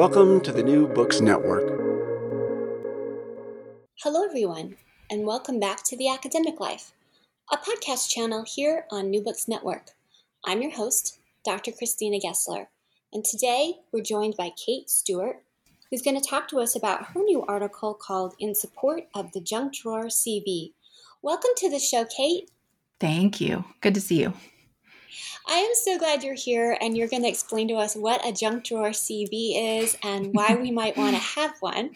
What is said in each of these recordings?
Welcome to the New Books Network. Hello, everyone, and welcome back to The Academic Life, a podcast channel here on New Books Network. I'm your host, Dr. Christina Gessler, and today we're joined by Kate Stuart, who's going to talk to us about her new article called In Support of the Junk Drawer CV. Welcome to the show, Kate. Thank you. Good to see you. I am so glad you're here and you're going to explain to us what a junk drawer CV is and why we might want to have one.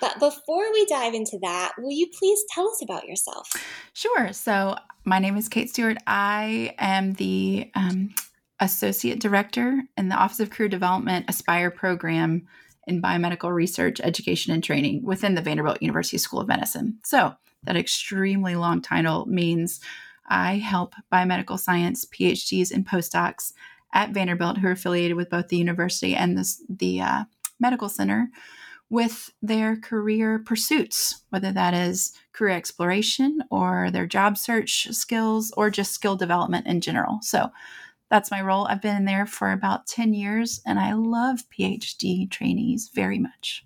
But before we dive into that, will you please tell us about yourself? Sure. So, my name is Kate Stuart. I am the um, Associate Director in the Office of Career Development Aspire program in biomedical research, education, and training within the Vanderbilt University School of Medicine. So, that extremely long title means I help biomedical science PhDs and postdocs at Vanderbilt who are affiliated with both the university and the, the uh, medical center with their career pursuits, whether that is career exploration or their job search skills or just skill development in general. So that's my role. I've been there for about 10 years and I love PhD trainees very much.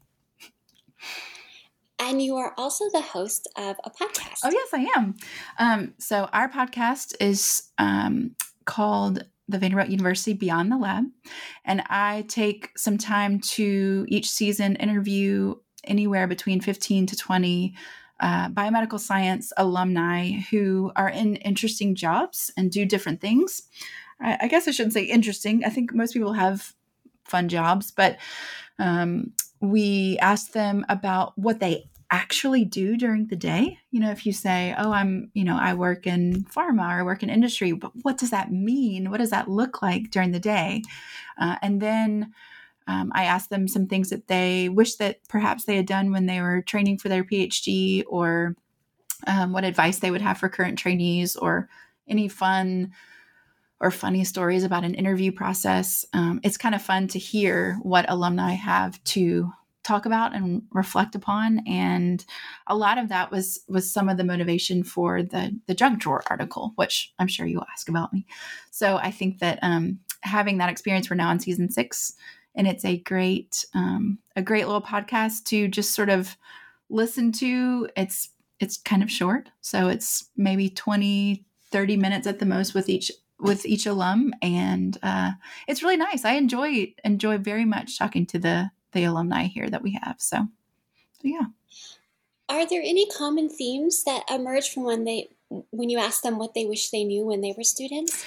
And you are also the host of a podcast. Oh, yes, I am. Um, so, our podcast is um, called the Vanderbilt University Beyond the Lab. And I take some time to each season interview anywhere between 15 to 20 uh, biomedical science alumni who are in interesting jobs and do different things. I, I guess I shouldn't say interesting. I think most people have fun jobs, but um, we ask them about what they actually do during the day. You know, if you say, "Oh, I'm, you know, I work in pharma or I work in industry," but what does that mean? What does that look like during the day? Uh, and then um, I ask them some things that they wish that perhaps they had done when they were training for their PhD, or um, what advice they would have for current trainees, or any fun or funny stories about an interview process. Um, it's kind of fun to hear what alumni have to talk about and reflect upon and a lot of that was was some of the motivation for the the junk drawer article which i'm sure you'll ask about me so i think that um, having that experience we're now in season six and it's a great um, a great little podcast to just sort of listen to it's it's kind of short so it's maybe 20 30 minutes at the most with each with each alum and uh, it's really nice. I enjoy enjoy very much talking to the the alumni here that we have so, so yeah. Are there any common themes that emerge from when they when you ask them what they wish they knew when they were students?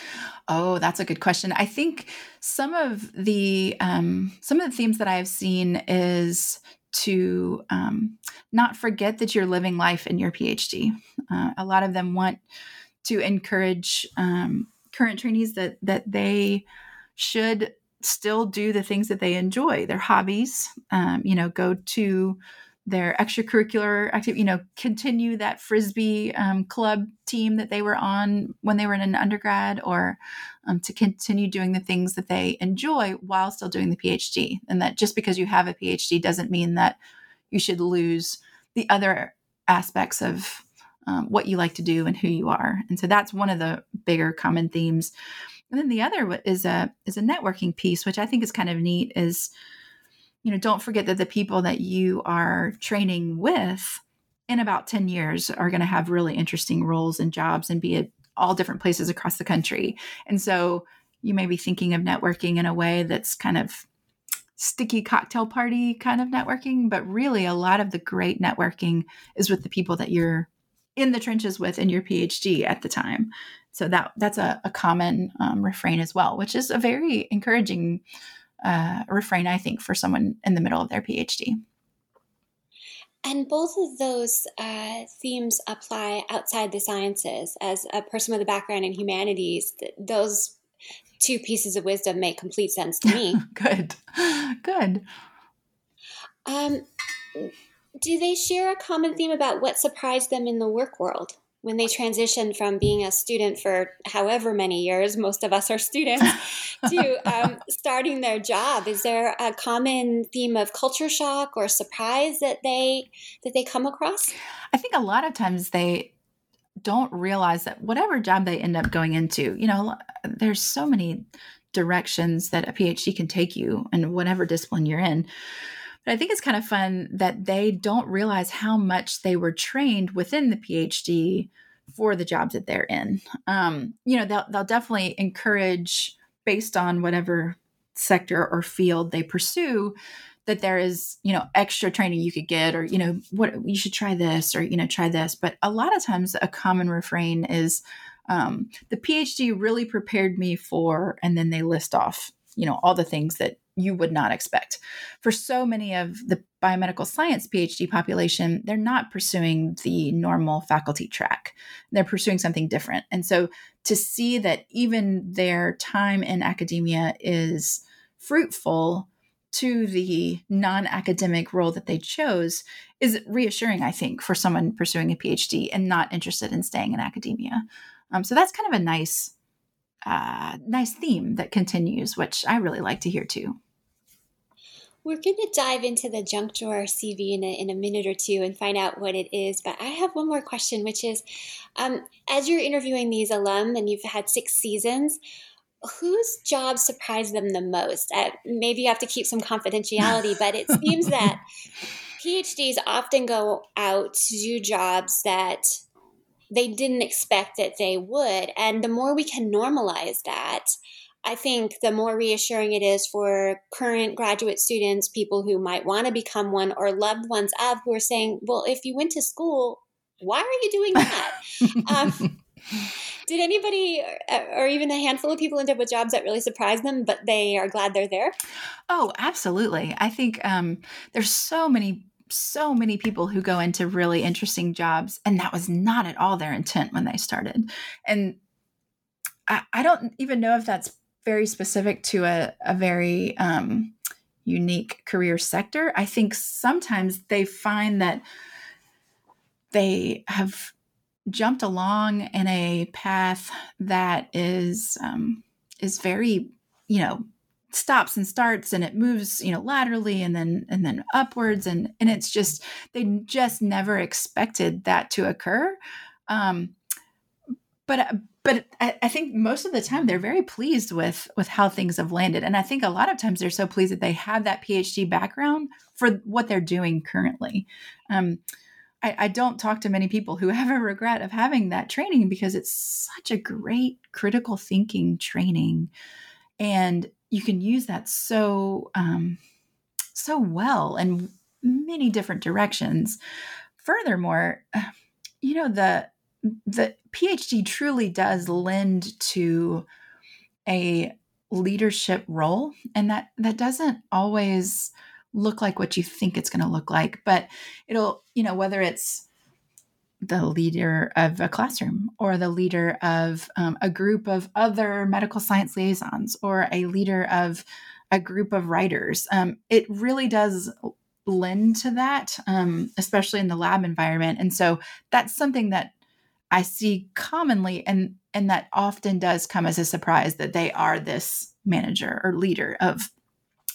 Oh that's a good question. I think some of the um, some of the themes that i've seen is to um, not forget that you're living life in your phd uh, a lot of them want to encourage um, current trainees that that they should still do the things that they enjoy, their hobbies. Um, you know, go to their extracurricular activity. You know, continue that frisbee um, club team that they were on when they were in an undergrad, or um, to continue doing the things that they enjoy while still doing the PhD. And that just because you have a PhD doesn't mean that you should lose the other aspects of um, what you like to do and who you are. And so that's one of the bigger common themes. And then the other is a is a networking piece, which I think is kind of neat. Is you know, don't forget that the people that you are training with in about 10 years are going to have really interesting roles and jobs and be at all different places across the country. And so you may be thinking of networking in a way that's kind of sticky cocktail party kind of networking, but really a lot of the great networking is with the people that you're in the trenches with in your PhD at the time. So that that's a, a common um, refrain as well, which is a very encouraging uh, refrain, I think, for someone in the middle of their PhD. And both of those uh, themes apply outside the sciences. As a person with a background in humanities, th- those two pieces of wisdom make complete sense to me. Good. good. Um, do they share a common theme about what surprised them in the work world? when they transitioned from being a student for however many years, most of us are students, to um, starting their job. Is there a common theme of culture shock or surprise that they that they come across? I think a lot of times they don't realize that whatever job they end up going into, you know, there's so many directions that a PhD can take you and whatever discipline you're in. But I think it's kind of fun that they don't realize how much they were trained within the PhD for the jobs that they're in. Um, you know, they'll, they'll definitely encourage, based on whatever sector or field they pursue, that there is, you know, extra training you could get, or, you know, what you should try this, or, you know, try this. But a lot of times a common refrain is, um, the PhD really prepared me for, and then they list off, you know, all the things that you would not expect. For so many of the biomedical science PhD population, they're not pursuing the normal faculty track. They're pursuing something different. And so to see that even their time in academia is fruitful to the non academic role that they chose is reassuring, I think, for someone pursuing a PhD and not interested in staying in academia. Um, so that's kind of a nice, uh, nice theme that continues, which I really like to hear too. We're going to dive into the junk drawer CV in a, in a minute or two and find out what it is. But I have one more question, which is um, as you're interviewing these alum and you've had six seasons, whose job surprised them the most? Uh, maybe you have to keep some confidentiality, but it seems that PhDs often go out to do jobs that they didn't expect that they would. And the more we can normalize that, I think the more reassuring it is for current graduate students, people who might want to become one, or loved ones of who are saying, well, if you went to school, why are you doing that? um, did anybody or even a handful of people end up with jobs that really surprised them, but they are glad they're there? Oh, absolutely. I think um, there's so many so many people who go into really interesting jobs and that was not at all their intent when they started and I, I don't even know if that's very specific to a, a very um, unique career sector. I think sometimes they find that they have jumped along in a path that is um, is very you know stops and starts and it moves you know laterally and then and then upwards and and it's just they just never expected that to occur um but but I, I, think most of the time they're very pleased with with how things have landed. And i think a lot of times they're so pleased that they have that phd background for what they're doing currently. Um, I, I don't talk to many people who have a regret of having that training because it's such a great critical thinking training. And you can use that so um, so well in many different directions. Furthermore you know the the PhD truly does lend to a leadership role and that that doesn't always look like what you think it's going to look like but it'll you know whether it's the leader of a classroom or the leader of um, a group of other medical science liaisons or a leader of a group of writers um, it really does lend to that um, especially in the lab environment and so that's something that I see commonly, and and that often does come as a surprise that they are this manager or leader of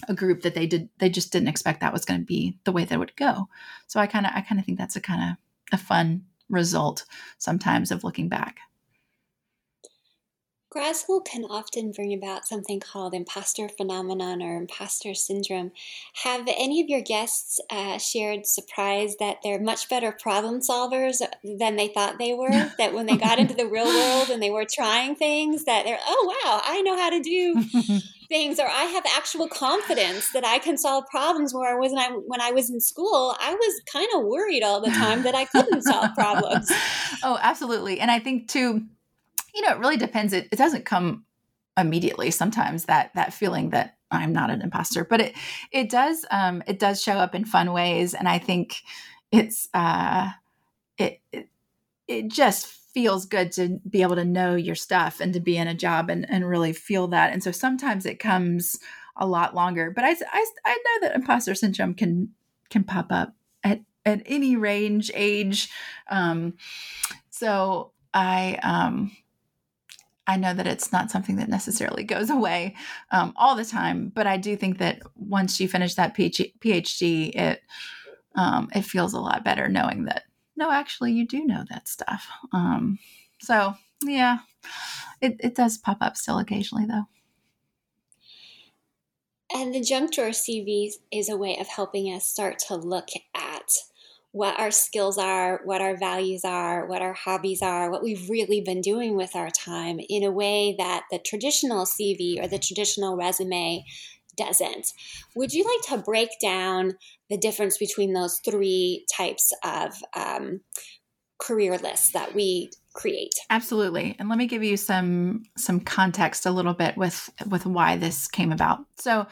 a group that they did they just didn't expect that was going to be the way that would go. So I kind of I kind of think that's a kind of a fun result sometimes of looking back. Grad school can often bring about something called imposter phenomenon or imposter syndrome. Have any of your guests uh, shared surprise that they're much better problem solvers than they thought they were? that when they got into the real world and they were trying things, that they're, oh, wow, I know how to do things, or I have actual confidence that I can solve problems where I wasn't I, when I was in school, I was kind of worried all the time that I couldn't solve problems. oh, absolutely. And I think, too, you know, it really depends. It, it doesn't come immediately sometimes that that feeling that I'm not an imposter, but it it does um it does show up in fun ways and I think it's uh it it, it just feels good to be able to know your stuff and to be in a job and, and really feel that. And so sometimes it comes a lot longer. But I, I, I know that imposter syndrome can can pop up at at any range, age. Um, so I um, I know that it's not something that necessarily goes away um, all the time, but I do think that once you finish that PhD, it um, it feels a lot better knowing that no, actually, you do know that stuff. Um, so yeah, it it does pop up still occasionally though. And the junk drawer CV is a way of helping us start to look at what our skills are, what our values are, what our hobbies are, what we've really been doing with our time in a way that the traditional CV or the traditional resume doesn't. Would you like to break down the difference between those three types of um, career lists that we create? Absolutely. And let me give you some some context a little bit with with why this came about. So,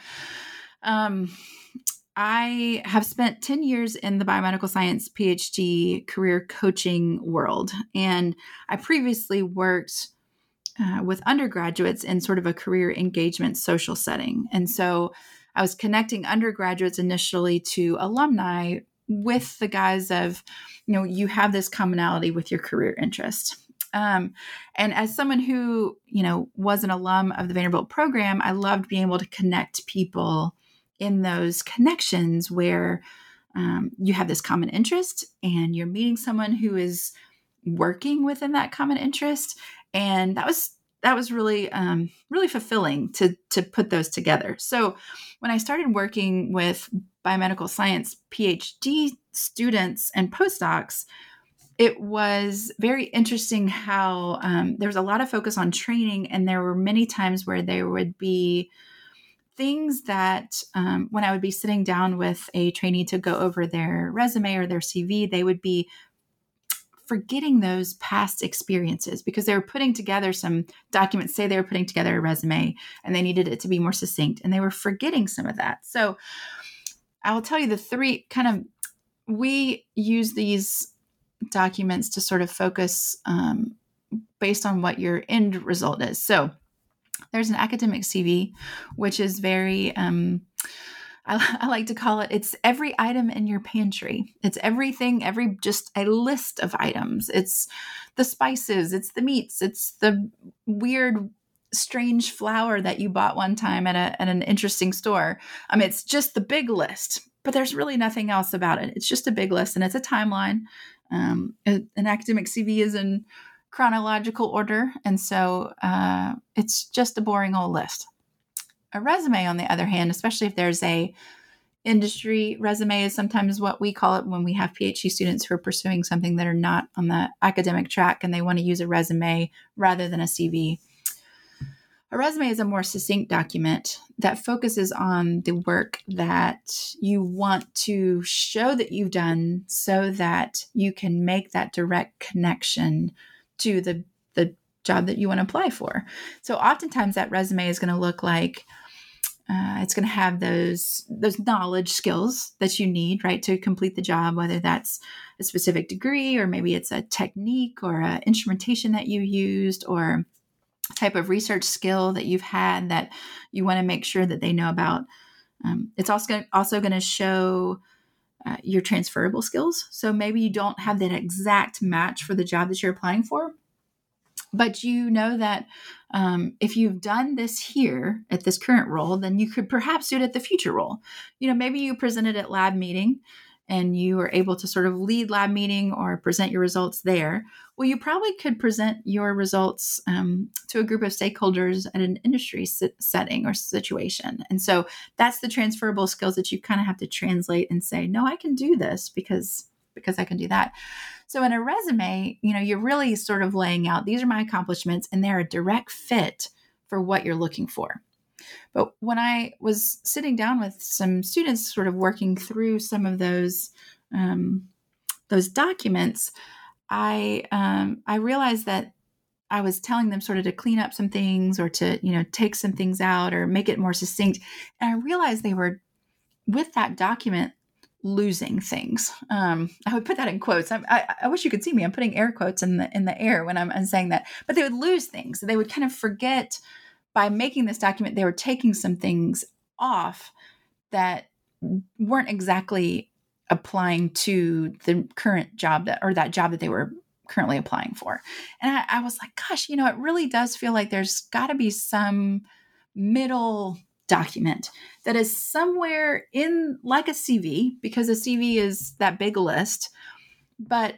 um, I have spent 10 years in the biomedical science PhD career coaching world. And I previously worked uh, with undergraduates in sort of a career engagement social setting. And so I was connecting undergraduates initially to alumni with the guise of, you know, you have this commonality with your career interest. Um, and as someone who, you know, was an alum of the Vanderbilt program, I loved being able to connect people in those connections where um, you have this common interest and you're meeting someone who is working within that common interest. And that was that was really um, really fulfilling to to put those together. So when i started working with biomedical science phd students and postdocs it was very interesting how um, there was a lot of focus on training and there were many times where there would be things that um, when I would be sitting down with a trainee to go over their resume or their CV, they would be forgetting those past experiences because they were putting together some documents, say they were putting together a resume and they needed it to be more succinct and they were forgetting some of that. So I will tell you the three kind of, we use these documents to sort of focus um, based on what your end result is. So there's an academic CV, which is very, um, I, I, like to call it, it's every item in your pantry. It's everything, every just a list of items. It's the spices, it's the meats, it's the weird, strange flour that you bought one time at, a, at an interesting store. I mean, it's just the big list, but there's really nothing else about it. It's just a big list and it's a timeline. Um, an academic CV is in chronological order. And so uh, it's just a boring old list. A resume, on the other hand, especially if there's a industry resume is sometimes what we call it when we have PhD students who are pursuing something that are not on the academic track and they want to use a resume rather than a CV. A resume is a more succinct document that focuses on the work that you want to show that you've done so that you can make that direct connection to the the job that you want to apply for. So oftentimes that resume is going to look like uh, it's going to have those those knowledge skills that you need right to complete the job whether that's a specific degree or maybe it's a technique or an instrumentation that you used or type of research skill that you've had that you want to make sure that they know about um, it's also going also going to show uh, your transferable skills. So maybe you don't have that exact match for the job that you're applying for, but you know that um, if you've done this here at this current role, then you could perhaps do it at the future role. You know, maybe you presented at lab meeting and you are able to sort of lead lab meeting or present your results there, well, you probably could present your results um, to a group of stakeholders at an industry setting or situation. And so that's the transferable skills that you kind of have to translate and say, no, I can do this because because I can do that. So in a resume, you know, you're really sort of laying out these are my accomplishments and they're a direct fit for what you're looking for. But when I was sitting down with some students, sort of working through some of those um, those documents, I um, I realized that I was telling them sort of to clean up some things or to you know take some things out or make it more succinct, and I realized they were with that document losing things. Um, I would put that in quotes. I, I, I, wish you could see me. I'm putting air quotes in the in the air when I'm, I'm saying that. But they would lose things. They would kind of forget by making this document, they were taking some things off that weren't exactly applying to the current job that or that job that they were currently applying for. And I, I was like, gosh, you know, it really does feel like there's got to be some middle document that is somewhere in like a CV because a CV is that big list. But,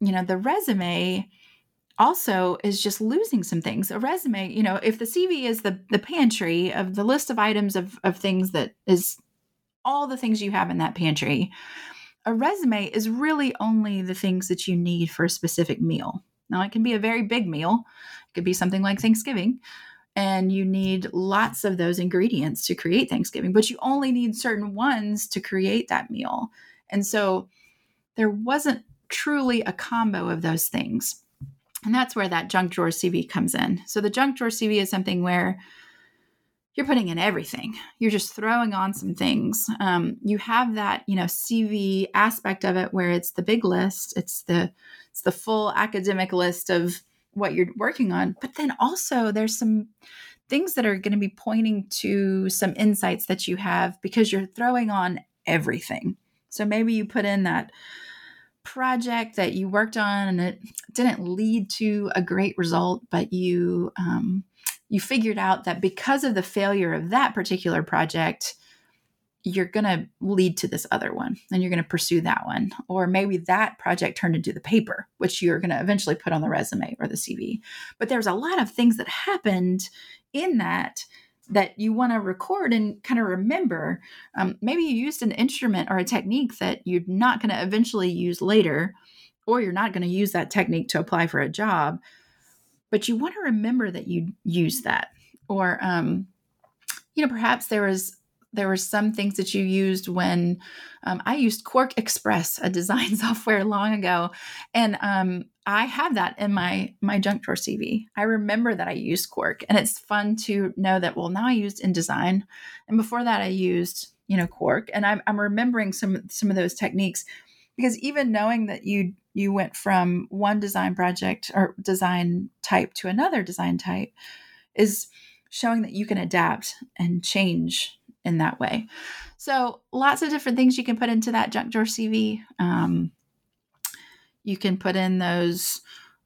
you know, the resume also is just losing some things. A resume, you know, if the CV is the the pantry of the list of items of of things that is all the things you have in that pantry, a resume is really only the things that you need for a specific meal. Now, it can be a very big meal. It could be something like Thanksgiving, and you need lots of those ingredients to create Thanksgiving, but you only need certain ones to create that meal. And so there wasn't truly a combo of those things. And that's where that junk drawer CV comes in. So the junk drawer CV is something where you're putting in everything. You're just throwing on some things. Um, you have that, you know, CV aspect of it where it's the big list. It's the it's the full academic list of what you're working on. But then also there's some things that are going to be pointing to some insights that you have because you're throwing on everything. So maybe you put in that project that you worked on and it didn't lead to a great result, but you um, you figured out that because of the failure of that particular project, you're going to lead to this other one and you're going to pursue that one. Or maybe that project turned into the paper, which you're going to eventually put on the resume or the CV. But there's a lot of things that happened in that that you want to record and kind of remember. Um, maybe you used an instrument or a technique that you're not going to eventually use later, or you're not going to use that technique to apply for a job but you want to remember that you use that or um, you know perhaps there was there were some things that you used when um, I used QuarkXPress, a design software long ago, and um, I have that in my my junk drawer CV. I remember that I used Quark, and it's fun to know that. Well, now I used InDesign, and before that I used you know Quark, and I'm, I'm remembering some some of those techniques because even knowing that you you went from one design project or design type to another design type is showing that you can adapt and change in that way. So, lots of different things you can put into that junk drawer CV. Um, you can put in those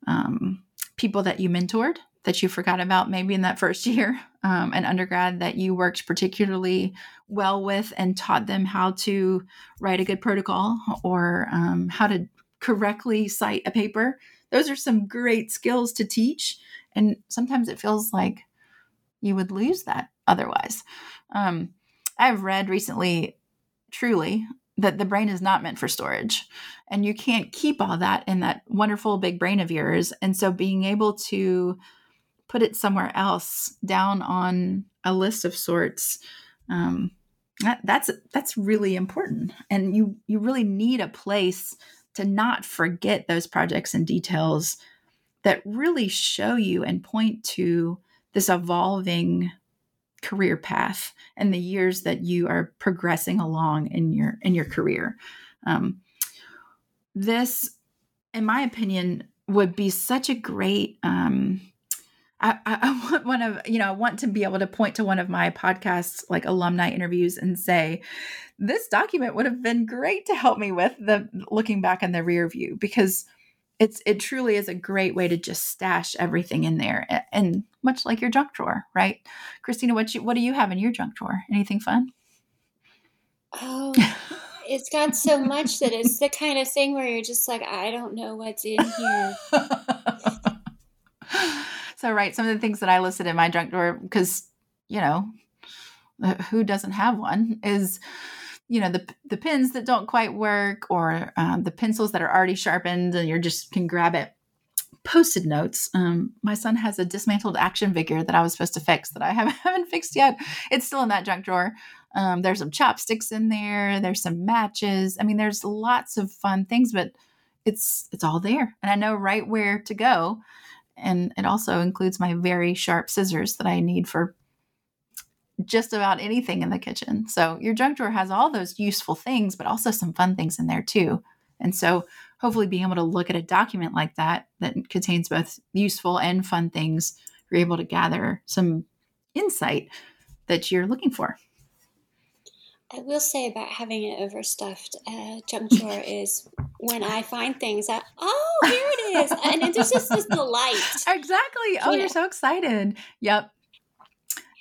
um, people that you mentored that you forgot about maybe in that first year, um, an undergrad that you worked particularly well with and taught them how to write a good protocol or um, how to correctly cite a paper. Those are some great skills to teach. And sometimes it feels like you would lose that otherwise. Um, I've read recently, truly, that the brain is not meant for storage. And you can't keep all that in that wonderful big brain of yours. And so being able to put it somewhere else down on a list of sorts um, that, that's that's really important and you you really need a place to not forget those projects and details that really show you and point to this evolving career path and the years that you are progressing along in your in your career. Um, this in my opinion would be such a great um, I, I want one of you know I want to be able to point to one of my podcasts like alumni interviews and say this document would have been great to help me with the looking back in the rear view because it's it truly is a great way to just stash everything in there and, and much like your junk drawer right? Christina what you what do you have in your junk drawer? Anything fun? Oh it's got so much that it's the kind of thing where you're just like I don't know what's in here. So, right, some of the things that I listed in my junk drawer, because, you know, who doesn't have one, is, you know, the, the pins that don't quite work or um, the pencils that are already sharpened and you're just can grab it. Posted notes. Um, my son has a dismantled action figure that I was supposed to fix that I haven't, haven't fixed yet. It's still in that junk drawer. Um, there's some chopsticks in there. There's some matches. I mean, there's lots of fun things, but it's it's all there, and I know right where to go and it also includes my very sharp scissors that I need for just about anything in the kitchen. So your junk drawer has all those useful things, but also some fun things in there too. And so hopefully being able to look at a document like that that contains both useful and fun things, you're able to gather some insight that you're looking for. I will say about having an overstuffed uh, junk drawer is when I find things that, oh, here it is. And it's just this delight. Exactly. Oh, Yeah. you're so excited. Yep.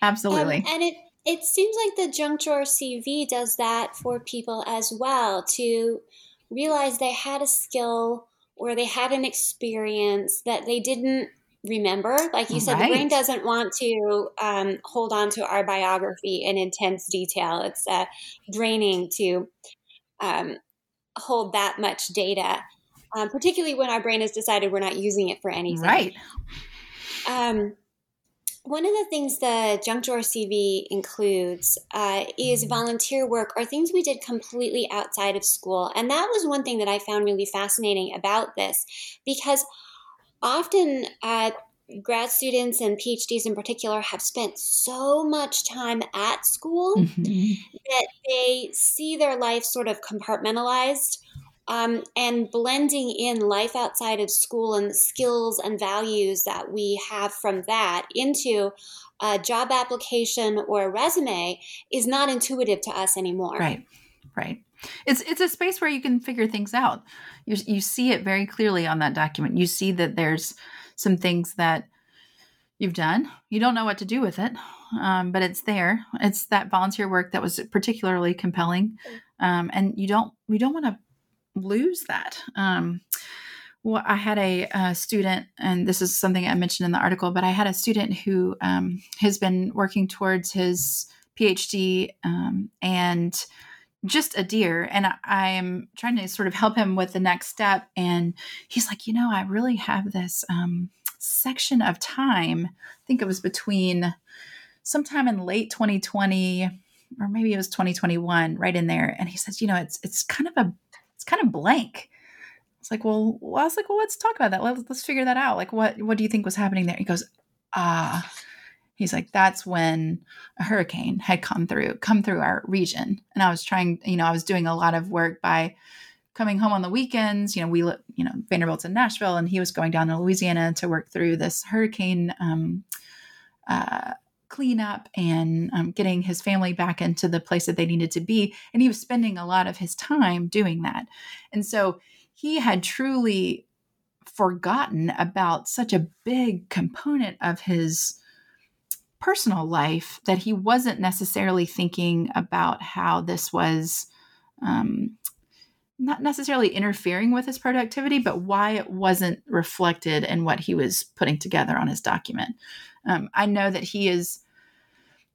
Absolutely. Um, and it, it seems like the junk drawer CV does that for people as well to realize they had a skill or they had an experience that they didn't remember. Like you said, the brain doesn't want to um, hold on to our biography in intense detail. It's uh, draining to um, hold that much data, um, particularly when our brain has decided we're not using it for anything. right. Um, one of the things the junk drawer CV includes uh, is volunteer work or things we did completely outside of school. And that was one thing that I found really fascinating about this because often uh, grad students and PhDs in particular have spent so much time at school Mhm. that they see their life sort of compartmentalized um, and blending in life outside of school and the skills and values that we have from that into a job application or a resume is not intuitive to us anymore. Right. Right. It's it's a space where you can figure things out. You you see it very clearly on that document. You see that there's some things that you've done. You don't know what to do with it, um, but it's there. It's that volunteer work that was particularly compelling, um, and you don't we don't want to lose that. Um, well, I had a, uh student, and this is something I mentioned in the article, but I had a student who um, has been working towards his PhD um, and just a dear. And I- I'm trying to sort of help him with the next step. And he's like, you know, I really have this um, section of time. I think it was between sometime in late 2020 or maybe it was 2021 right in there and he says you know it's it's kind of a kind of blank. It's like well, i was like well let's talk about that. Let's, let's figure that out. Like what what do you think was happening there? He goes ah. He's like that's when a hurricane had come through come through our region. And i was trying you know i was doing a lot of work by coming home on the weekends. You know we you know vanderbilt's in nashville and he was going down to louisiana to work through this hurricane um, uh, cleanup and um, getting his family back into the place that they needed to be and he was spending a lot of his time doing that and so he had truly forgotten about such a big component of his personal life that he wasn't necessarily thinking about how this was um, not necessarily interfering with his productivity, but why it wasn't reflected in what he was putting together on his document. Um, I know that he is,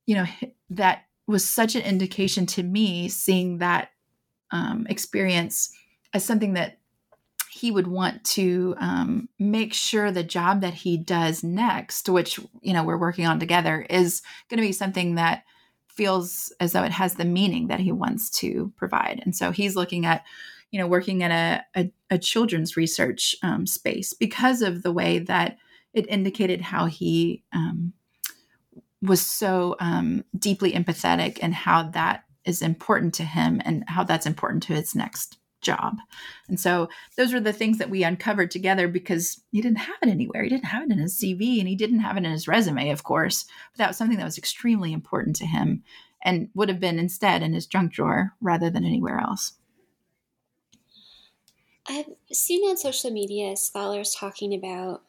you know, that was such an indication to me seeing that um, experience as something that he would want to um, make sure the job that he does next, which you know we're working on together, is going to be something that feels as though it has the meaning that he wants to provide. And so he's looking at, you know, working in a, a, a children's research um, space because of the way that it indicated how he um, was so um, deeply empathetic and how that is important to him and how that's important to his next job. And so those were the things that we uncovered together because he didn't have it anywhere. He didn't have it in his CV and he didn't have it in his resume, of course. But that was something that was extremely important to him and would have been instead in his junk drawer rather than anywhere else. I've seen on social media scholars talking about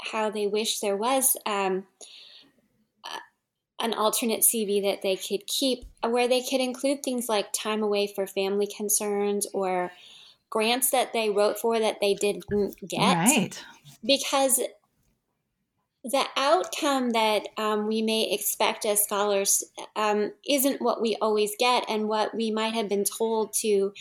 how they wish there was um, an alternate CV that they could keep where they could include things like time away for family concerns or grants that they wrote for that they didn't get. Right. Because the outcome that um, we may expect as scholars um, isn't what we always get, and what we might have been told to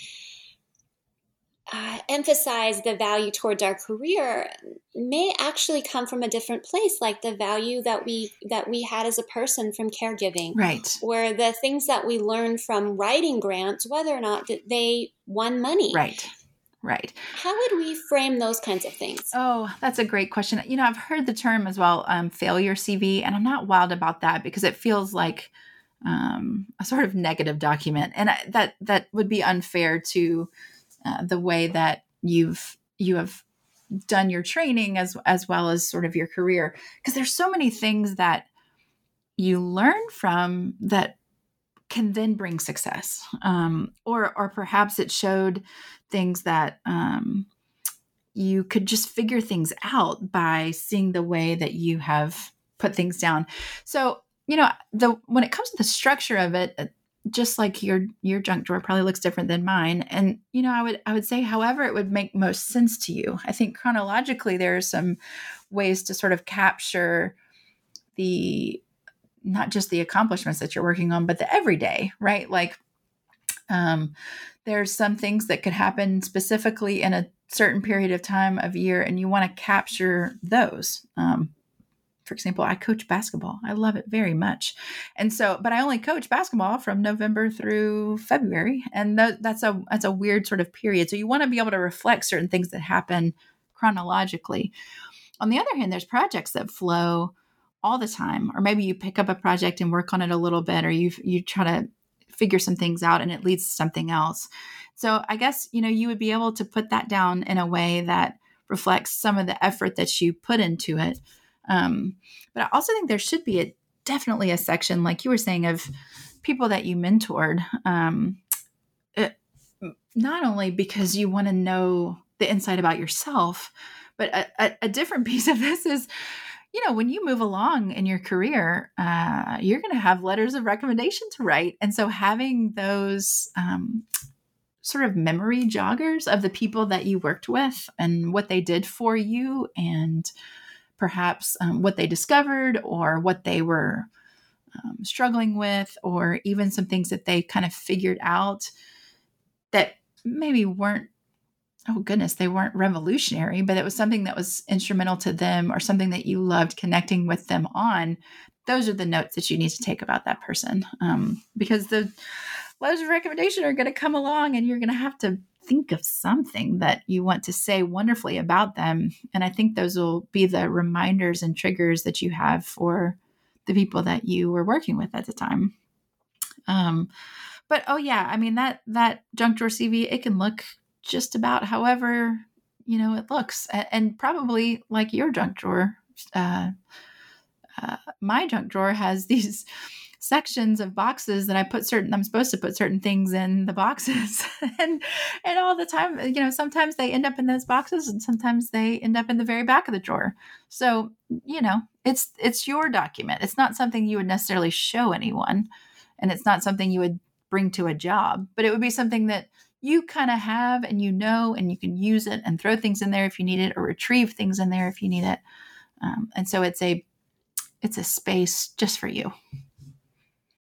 uh, emphasize the value towards our career may actually come from a different place, like the value that we that we had as a person from caregiving, Right. or the things that we learned from writing grants, whether or not that they won money. Right. Right. How would we frame those kinds of things? Oh, that's a great question. You know, I've heard the term as well, um, failure CV, and I'm not wild about that because it feels like um, a sort of negative document, and I, that that would be unfair to uh, the way that you've you have done your training as as well as sort of your career because there's so many things that you learn from that can then bring success. Um, or, or perhaps it showed things that um, you could just figure things out by seeing the way that you have put things down. So, you know, the when it comes to the structure of it, just like your your junk drawer probably looks different than mine. And you know i would i would say however it would make most sense to you. I think chronologically there are some ways to sort of capture the not just the accomplishments that you're working on but the everyday right? Like um there's some things that could happen specifically in a certain period of time of year and you want to capture those. Um for example, I coach basketball. I love it very much. And so, but I only coach basketball from November through February. And th- that's a that's a weird sort of period. So you want to be able to reflect certain things that happen chronologically. On the other hand, there's projects that flow all the time. Or maybe you pick up a project and work on it a little bit, or you you try to figure some things out and it leads to something else. So I guess, you know, you would be able to put that down in a way that reflects some of the effort that you put into it um, but I also think there should be a definitely a section, like you were saying, of people that you mentored. Um, it, not only because you want to know the insight about yourself, but a, a, a, different piece of this is, you know, when you move along in your career, uh, you're going to have letters of recommendation to write, and so having those. Um, sort of memory joggers of the people that you worked with and what they did for you and perhaps um, what they discovered or what they were um, struggling with, or even some things that they kind of figured out that maybe weren't, oh goodness, they weren't revolutionary, but it was something that was instrumental to them or something that you loved connecting with them on. Those are the notes that you need to take about that person um, because the letters of recommendation are going to come along and you're going to have to think of something that you want to say wonderfully about them. And I think those will be the reminders and triggers that you have for the people that you were working with at the time. Um, but oh yeah, I mean that that junk drawer CV it can look just about however you know it looks, and, probably like your junk drawer. Uh, uh, my junk drawer has these sections of boxes that I put certain I'm supposed to put certain things in the boxes. And and all the time you know sometimes they end up in those boxes and sometimes they end up in the very back of the drawer. So you know it's it's your document. It's not something you would necessarily show anyone and it's not something you would bring to a job but it would be something that you kind of have and you know and you can use it and throw things in there if you need it or retrieve things in there if you need it. Um, and so it's a it's a space just for you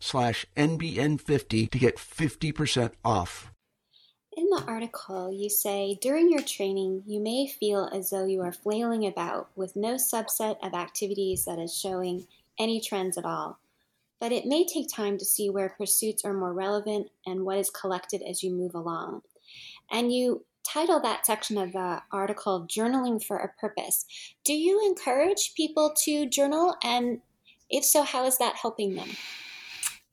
slash NBN50 to get 50% off. In the article, you say during your training, you may feel as though you are flailing about with no subset of activities that is showing any trends at all. But it may take time to see where pursuits are more relevant and what is collected as you move along. And you title that section of the article Journaling for a Purpose. Do you encourage people to journal? And if so, how is that helping them?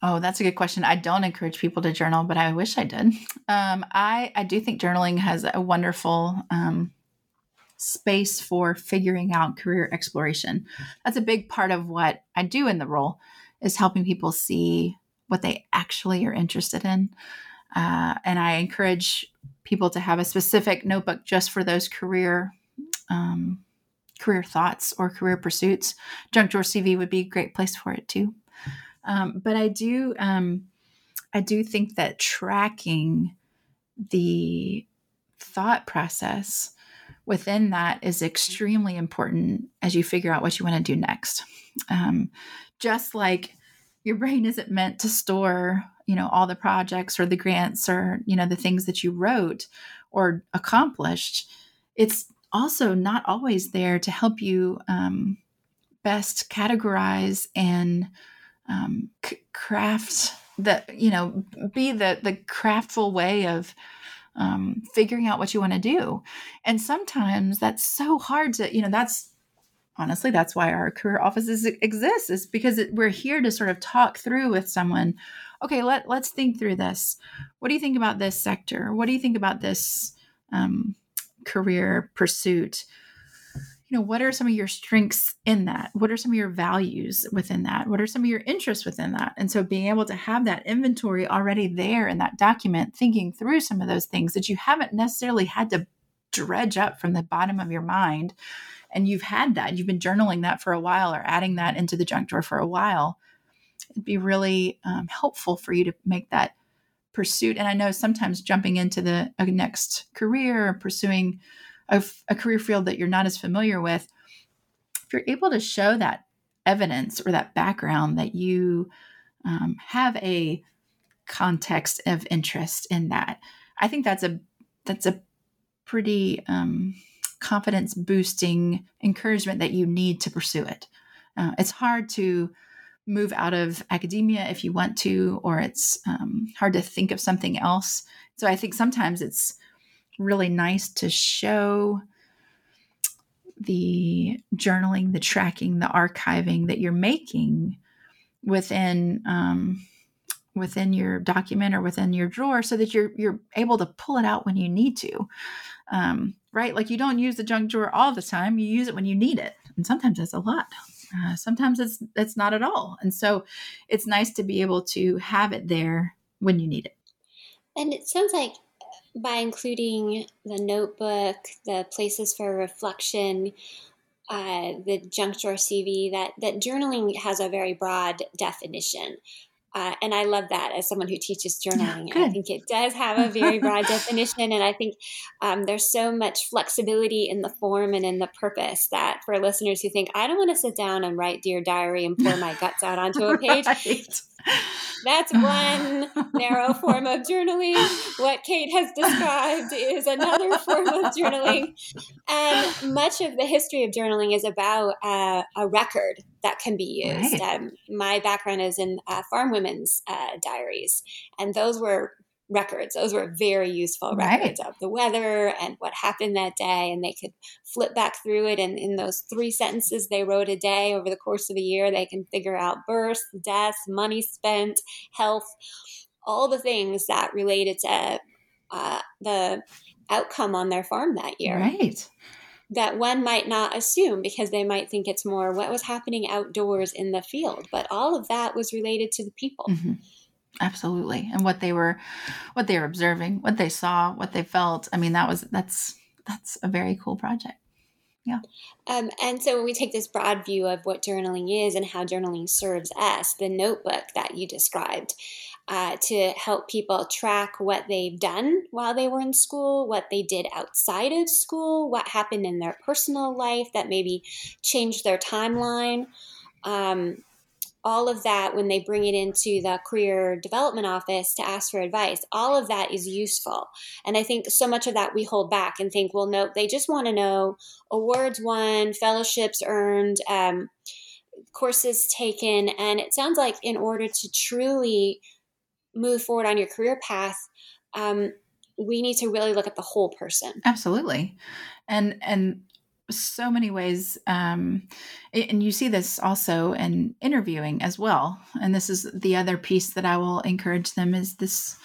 Oh, that's a good question. I don't encourage people to journal, but I wish I did. Um, I I do think journaling has a wonderful um, space for figuring out career exploration. That's a big part of what I do in the role is helping people see what they actually are interested in, uh, and I encourage people to have a specific notebook just for those career. Um, career thoughts or career pursuits junk drawer cv would be a great place for it too um, but I do, um, I do think that tracking the thought process within that is extremely important as you figure out what you want to do next. Um, just like your brain isn't meant to store, you know, all the projects or the grants or, you know, the things that you wrote or accomplished, it's also not always there to help you um, best categorize and um, c- craft that you know, be the the craftful way of um, figuring out what you want to do. And sometimes that's so hard to, you know, that's honestly, that's why our career offices exist is because it, we're here to sort of talk through with someone. Okay, let, let's think through this. What do you think about this sector? What do you think about this um, career pursuit? You know what are some of your strengths in that? What are some of your values within that? What are some of your interests within that? And so being able to have that inventory already there in that document thinking through some of those things that you haven't necessarily had to dredge up from the bottom of your mind and you've had that you've been journaling that for a while or adding that into the junk drawer for a while it'd be really um, helpful for you to make that pursuit. And i know sometimes jumping into the next career or pursuing a, a career field that you're not as familiar with, if you're able to show that evidence or that background that you um, have a context of interest in that, I think that's a that's a pretty um, confidence boosting encouragement that you need to pursue it. Uh, it's hard to move out of academia if you want to, or it's um, hard to think of something else. So I think sometimes it's really nice to show the journaling, the tracking, the archiving that you're making within um, within your document or within your drawer, so that you're you're able to pull it out when you need to. Um, right, like you don't use the junk drawer all the time; you use it when you need it, and sometimes it's a lot. Uh, sometimes it's it's not at all, and so it's nice to be able to have it there when you need it. And it sounds like by including the notebook, the places for reflection, uh, the junk drawer CV, that, that journaling has a very broad definition. Uh, and I love that as someone who teaches journaling. I think it does have a very broad definition. And I think um, there's so much flexibility in the form and in the purpose that for listeners who think, I don't want to sit down and write Dear Diary and pour my guts out onto a page. right. That's one narrow form of journaling. What Kate has described is another form of journaling. And much of the history of journaling is about uh, a record that can be used. Right. Um, my background is in uh, farm women's uh, diaries, and those were records. Those were very useful records right. of the weather and what happened that day. And they could flip back through it. And in those three sentences they wrote a day over the course of a year, they can figure out births, deaths, money spent, health, all the things that related to uh, the outcome on their farm that year. Right. That one might not assume because they might think it's more what was happening outdoors in the field. But all of that was related to the people. Mm-hmm absolutely and what they were what they were observing what they saw what they felt i mean that was that's that's a very cool project yeah um, and so when we take this broad view of what journaling is and how journaling serves us the notebook that you described uh, to help people track what they've done while they were in school, what they did outside of school, what happened in their personal life that maybe changed their timeline. Um, all of that when they bring it into the career development office to ask for advice all of that is useful. And i think so much of that we hold back and think well no they just want to know. Awards won fellowships earned um, courses taken. And it sounds like in order to truly move forward on your career path um, we need to really look at the whole person. Absolutely. And and so many ways um, and you see this also in interviewing as well. And this is the other piece that i will encourage them is this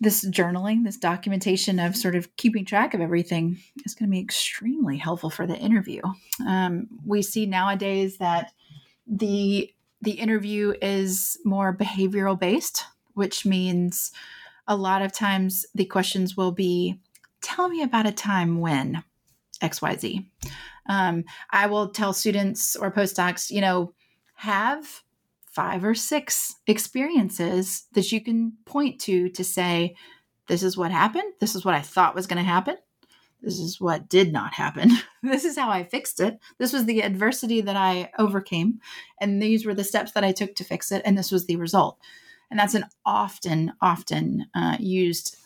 this journaling this documentation of sort of keeping track of everything is going to be extremely helpful for the interview. Um, we see nowadays that the the interview is more behavioral based which means a lot of times the questions will be tell me about a time when XYZ. Um, I will tell students or postdocs, you know, have five or six experiences that you can point to to say, this is what happened. This is what I thought was going to happen. This is what did not happen. this is how I fixed it. This was the adversity that I overcame. And these were the steps that I took to fix it. And this was the result. And that's an often, often uh, used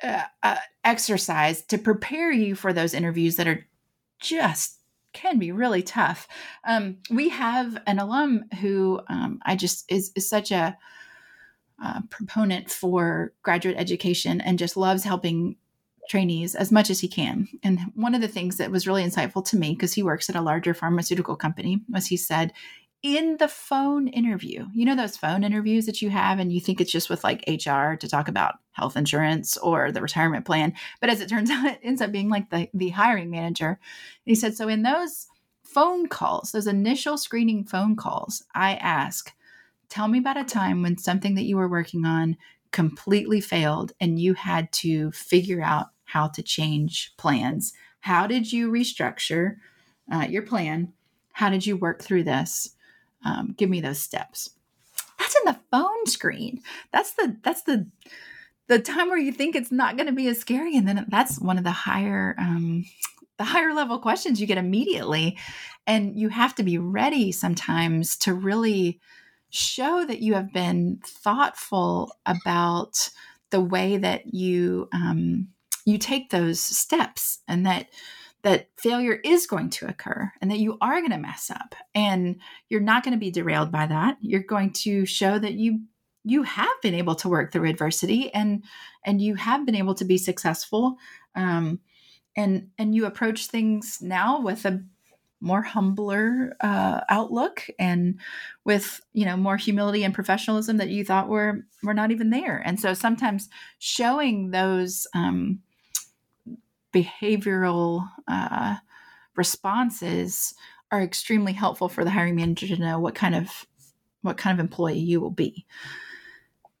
uh, uh, exercise to prepare you for those interviews that are just can be really tough. Um, we have an alum who um, I just is, is such a uh, proponent for graduate education and just loves helping trainees as much as he can. And one of the things that was really insightful to me, because he works at a larger pharmaceutical company, was he said, in the phone interview, you know, those phone interviews that you have, and you think it's just with like HR to talk about health insurance or the retirement plan. But as it turns out, it ends up being like the, the hiring manager. And he said, so in those phone calls, those initial screening phone calls, I ask, tell me about a time when something that you were working on completely failed and you had to figure out how to change plans. How did you restructure uh, your plan? How did you work through this? Um, give me those steps. That's in the phone screen. That's the that's the the time where you think it's not going to be as scary and then that's one of the higher um, the higher level questions you get immediately. And you have to be ready sometimes to really show that you have been thoughtful about the way that you um, you take those steps and that that failure is going to occur and that you are going to mess up and you're not going to be derailed by that. You're going to show that you you have been able to work through adversity and and you have been able to be successful um, and and you approach things now with a more humbler uh, outlook and with you know more humility and professionalism that you thought were were not even there. And so sometimes showing those um, behavioral uh, responses are extremely helpful for the hiring manager to know what kind of what kind of employee you will be.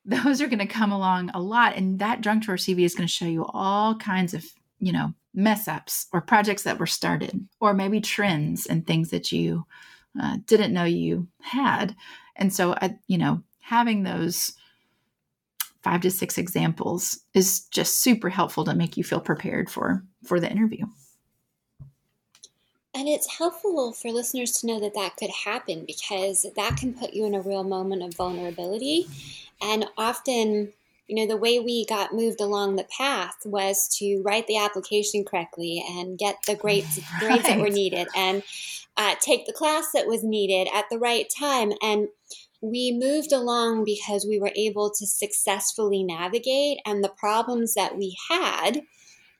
Those are going to come along a lot and that junk drawer cv is going to show you all kinds of you know mess ups or projects that were started or maybe trends and things that you uh, didn't know you had. And so uh, you know having those five to six examples is just super helpful to make you feel prepared for for the interview. And it's helpful for listeners to know that that could happen because that can put you in a real moment of vulnerability. And often you know the way we got moved along the path was to write the application correctly and get the grades right. grades that were needed and uh, take the class that was needed at the right time. And we moved along because we were able to successfully navigate, and the problems that we had,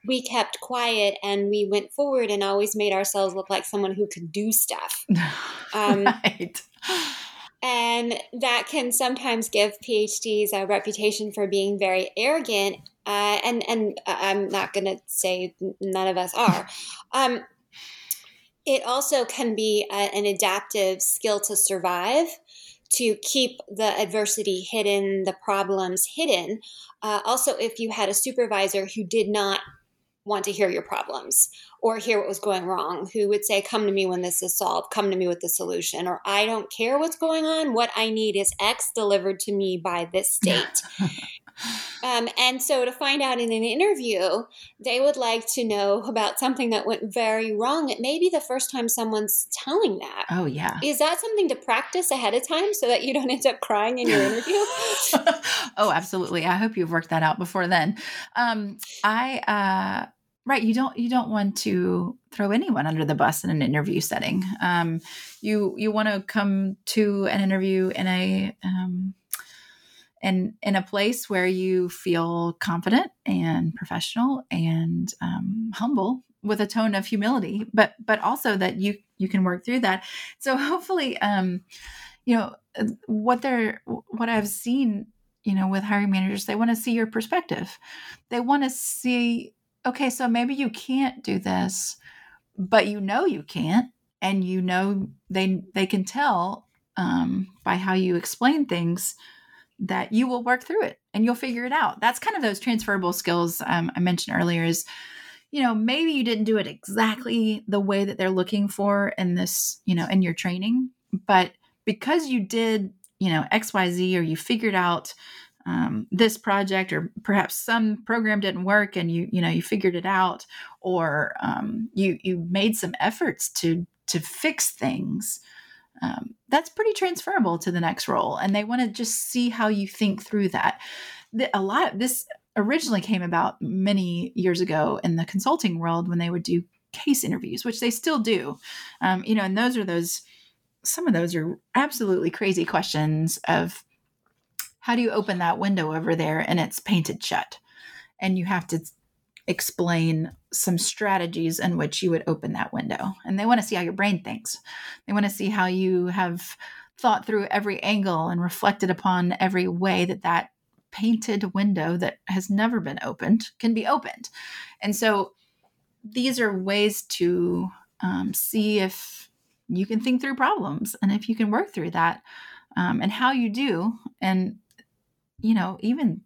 we kept quiet and we went forward and always made ourselves look like someone who could do stuff. Um, right. And that can sometimes give PhDs a reputation for being very arrogant. Uh, and and I'm not going to say none of us are. Um, it also can be a, an adaptive skill to survive to keep the adversity hidden, the problems hidden. Uh, also, if you had a supervisor who did not want to hear your problems or hear what was going wrong, who would say, Come to me when this is solved, come to me with the solution, or I don't care what's going on. What I need is X delivered to me by this date. Um, and so to find out in an interview, they would like to know about something that went very wrong. It may be the first time someone's telling that. Oh, yeah. Is that something to practice ahead of time so that you don't end up crying in your interview? oh, absolutely. I hope you've worked that out before then. Um, I, uh, right you don't you don't want to throw anyone under the bus in an interview setting um, you you want to come to an interview in a um, and in a place where you feel confident and professional and um, humble with a tone of humility but but also that you you can work through that. So hopefully um you know what they're what i've seen you know with hiring managers they want to see your perspective. They want to see okay so maybe you can't do this but you know you can't and you know they they can tell um, by how you explain things that you will work through it and you'll figure it out. That's kind of those transferable skills um, I mentioned earlier is, you know, maybe you didn't do it exactly the way that they're looking for in this, you know, in your training, but because you did, you know, XYZ or you figured out um, this project or perhaps some program didn't work and you you know you figured it out or um, you you made some efforts to to fix things um, that's pretty transferable to the next role and they want to just see how you think through that. The, a lot this originally came about many years ago in the consulting world when they would do case interviews which they still do. Um, you know and those are those some of those are absolutely crazy questions of how do you open that window over there and it's painted shut? And you have to explain some strategies in which you would open that window. And they want to see how your brain thinks. They want to see how you have thought through every angle and reflected upon every way that that painted window that has never been opened can be opened. And so these are ways to um, see if you can think through problems and if you can work through that um, and how you do. And you know, even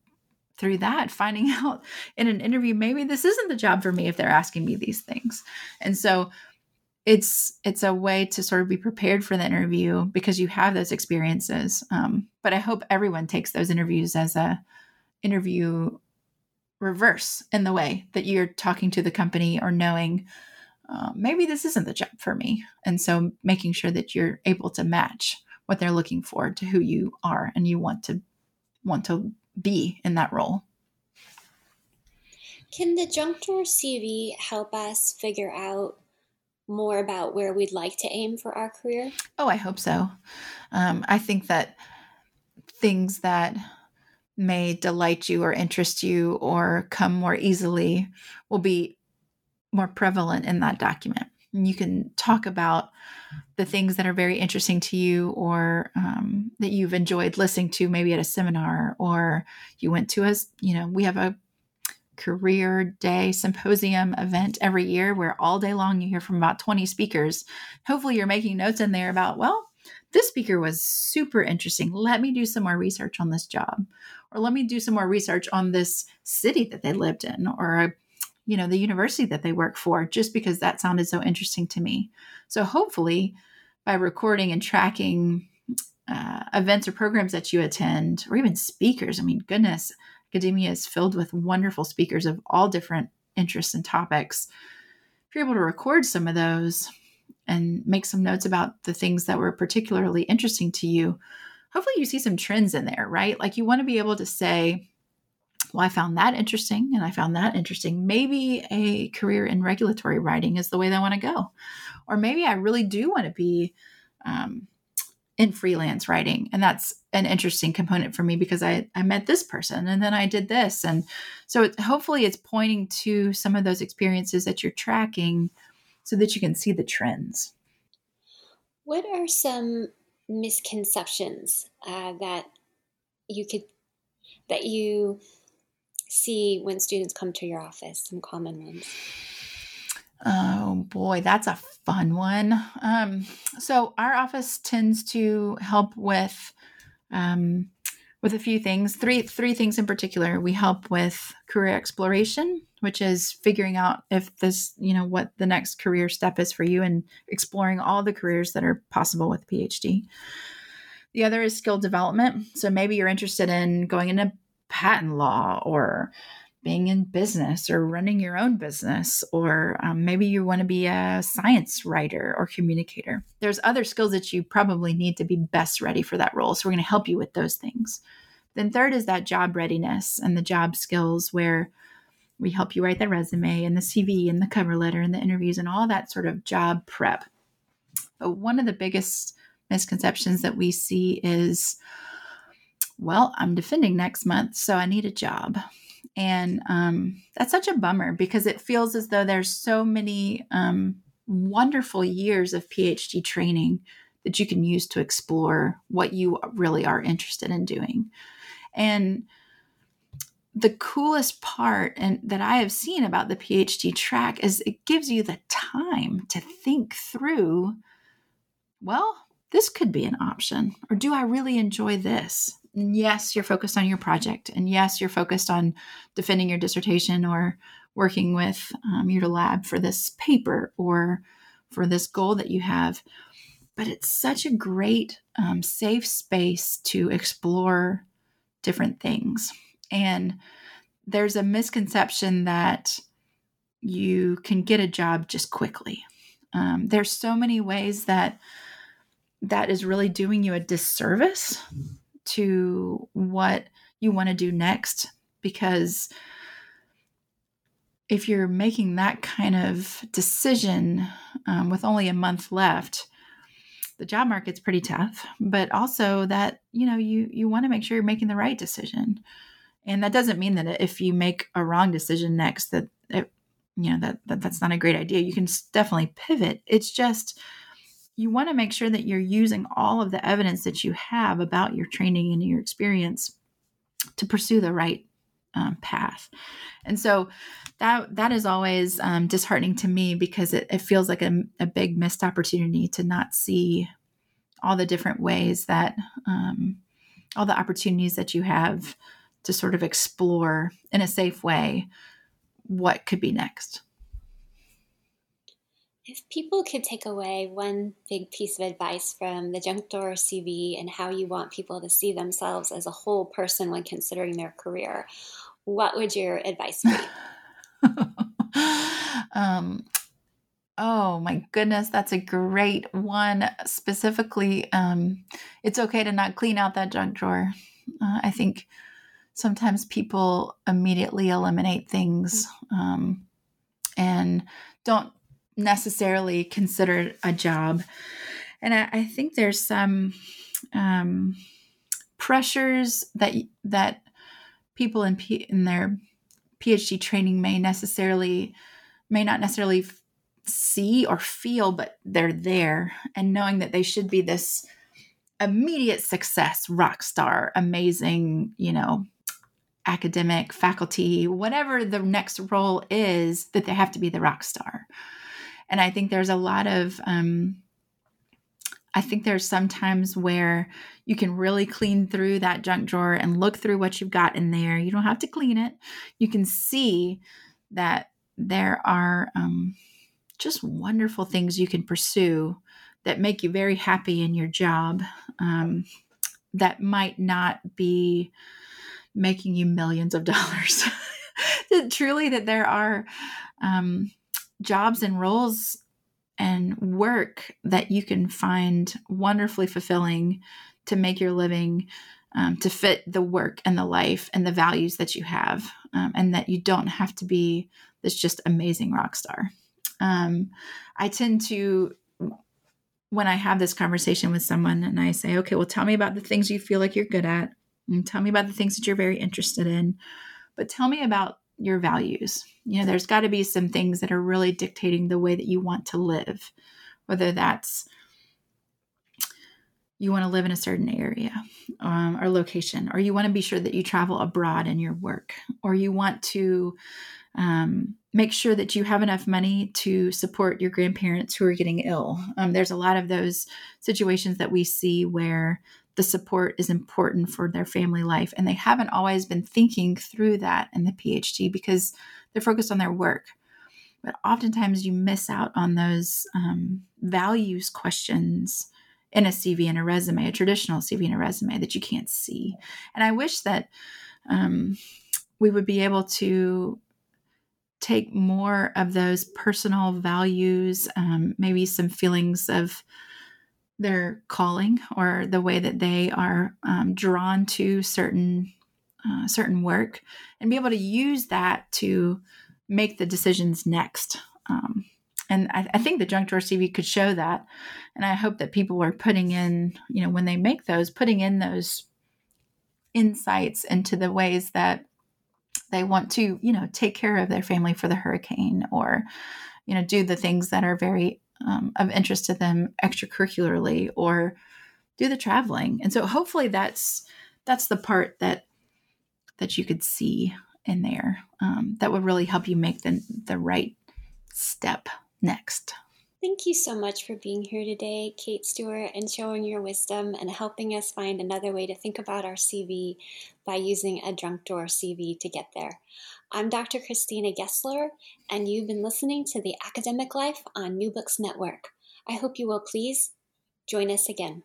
through that, finding out in an interview, maybe this isn't the job for me if they're asking me these things. And so it's it's a way to sort of be prepared for the interview because you have those experiences. Um, but I hope everyone takes those interviews as a interview reverse in the way that you're talking to the company or knowing uh, maybe this isn't the job for me. And so making sure that you're able to match what they're looking for to who you are and you want to want to be in that role. Can the junk drawer CV help us figure out more about where we'd like to aim for our career? Oh, I hope so. Um, I think that things that may delight you or interest you or come more easily will be more prevalent in that document you can talk about the things that are very interesting to you or um, that you've enjoyed listening to maybe at a seminar or you went to a you know we have a career day symposium event every year where all day long you hear from about 20 speakers. Hopefully you're making notes in there about well this speaker was super interesting. Let me do some more research on this job or let me do some more research on this city that they lived in or you know the university that they work for just because that sounded so interesting to me. So hopefully by recording and tracking uh, events or programs that you attend or even speakers i mean goodness academia is filled with wonderful speakers of all different interests and topics. If you're able to record some of those and make some notes about the things that were particularly interesting to you hopefully you see some trends in there right? Like you want to be able to say well, I found that interesting and I found that interesting. Maybe a career in regulatory writing is the way that I want to go. Or maybe I really do want to be um, in freelance writing. And that's an interesting component for me because I, I met this person and then I did this. And so it, hopefully it's pointing to some of those experiences that you're tracking so that you can see the trends. What are some misconceptions uh, that you could that you see when students come to your office? Some common ones. Oh boy, that's a fun one. Um, so our office tends to help with um, with a few things. Three three things in particular. We help with career exploration, which is figuring out if this, you know, what the next career step is for you, and exploring all the careers that are possible with PhD. The other is skill development. So maybe you're interested in going into patent law or being in business or running your own business, or um, maybe you want to be a science writer or communicator. There's other skills that you probably need to be best ready for that role. So, we're going to help you with those things. Then, third is that job readiness and the job skills where we help you write the resume and the CV and the cover letter and the interviews and all that sort of job prep. But one of the biggest misconceptions that we see is, well, I'm defending next month, so I need a job. And um, that's such a bummer because it feels as though there's so many um, wonderful years of PhD training that you can use to explore what you really are interested in doing. And the coolest part and that I have seen about the PhD track is it gives you the time to think through, well, this could be an option. Or do I really enjoy this? Yes, you're focused on your project, and yes, you're focused on defending your dissertation or working with um, your lab for this paper or for this goal that you have. but it's such a great um, safe space to explore different things. And there's a misconception that you can get a job just quickly. Um, there's so many ways that that is really doing you a disservice to what you want to do next because if you're making that kind of decision um, with only a month left the job market's pretty tough but also that you know you you want to make sure you're making the right decision. And that doesn't mean that if you make a wrong decision next that it, you know that, that that's not a great idea. You can definitely pivot. It's just you want to make sure that you're using all of the evidence that you have about your training and your experience to pursue the right um, path. And so that that is always um, disheartening to me because it, it feels like a, a, big missed opportunity to not see all the different ways that um, all the opportunities that you have to sort of explore in a safe way what could be next if people could take away one big piece of advice from the junk drawer CV and how you want people to see themselves as a whole person when considering their career, what would your advice be? um, oh my goodness, that's a great one. Specifically, um, it's okay to not clean out that junk drawer. Uh, I think sometimes people immediately eliminate things um, and don't necessarily considered a job. And I, I think there's some um, pressures that that people in P, in their PhD training may necessarily may not necessarily f- see or feel, but they're there, and knowing that they should be this immediate success, rock star, amazing, you know, academic, faculty, whatever the next role is, that they have to be the rock star. And I think there's a lot of, um, I think there's sometimes where you can really clean through that junk drawer and look through what you've got in there. You don't have to clean it. You can see that there are um, just wonderful things you can pursue that make you very happy in your job um, that might not be making you millions of dollars. Truly, that there are um, jobs and roles and work that you can find wonderfully fulfilling to make your living um, to fit the work and the life and the values that you have um, and that you don't have to be this just amazing rock star um, i tend to when i have this conversation with someone and i say okay well tell me about the things you feel like you're good at and tell me about the things that you're very interested in but tell me about your values. You know, there's got to be some things that are really dictating the way that you want to live, whether that's you want to live in a certain area um, or location, or you want to be sure that you travel abroad in your work, or you want to um, make sure that you have enough money to support your grandparents who are getting ill. Um, there's a lot of those situations that we see where the support is important for their family life. And they haven't always been thinking through that in the PhD because they're focused on their work. But oftentimes you miss out on those um, values questions in a CV and a resume, a traditional CV and a resume that you can't see. And I wish that um, we would be able to take more of those personal values, um, maybe some feelings of their calling or the way that they are um, drawn to certain uh, certain work and be able to use that to make the decisions next. Um, and I, I, think the junk drawer cv could show that. And i hope that people are putting in you know when they make those putting in those insights into the ways that they want to you know take care of their family for the hurricane or you know do the things that are very um, of interest to them extracurricularly or do the traveling. And so hopefully that's that's the part that that you could see in there um, that would really help you make the the right step next Thank you so much for being here today, Kate Stuart, and showing your wisdom and helping us find another way to think about our CV by using a junk drawer CV to get there. I'm Dr. Christina Gessler, and you've been listening to The Academic Life on New Books Network. I hope you will please Join us again.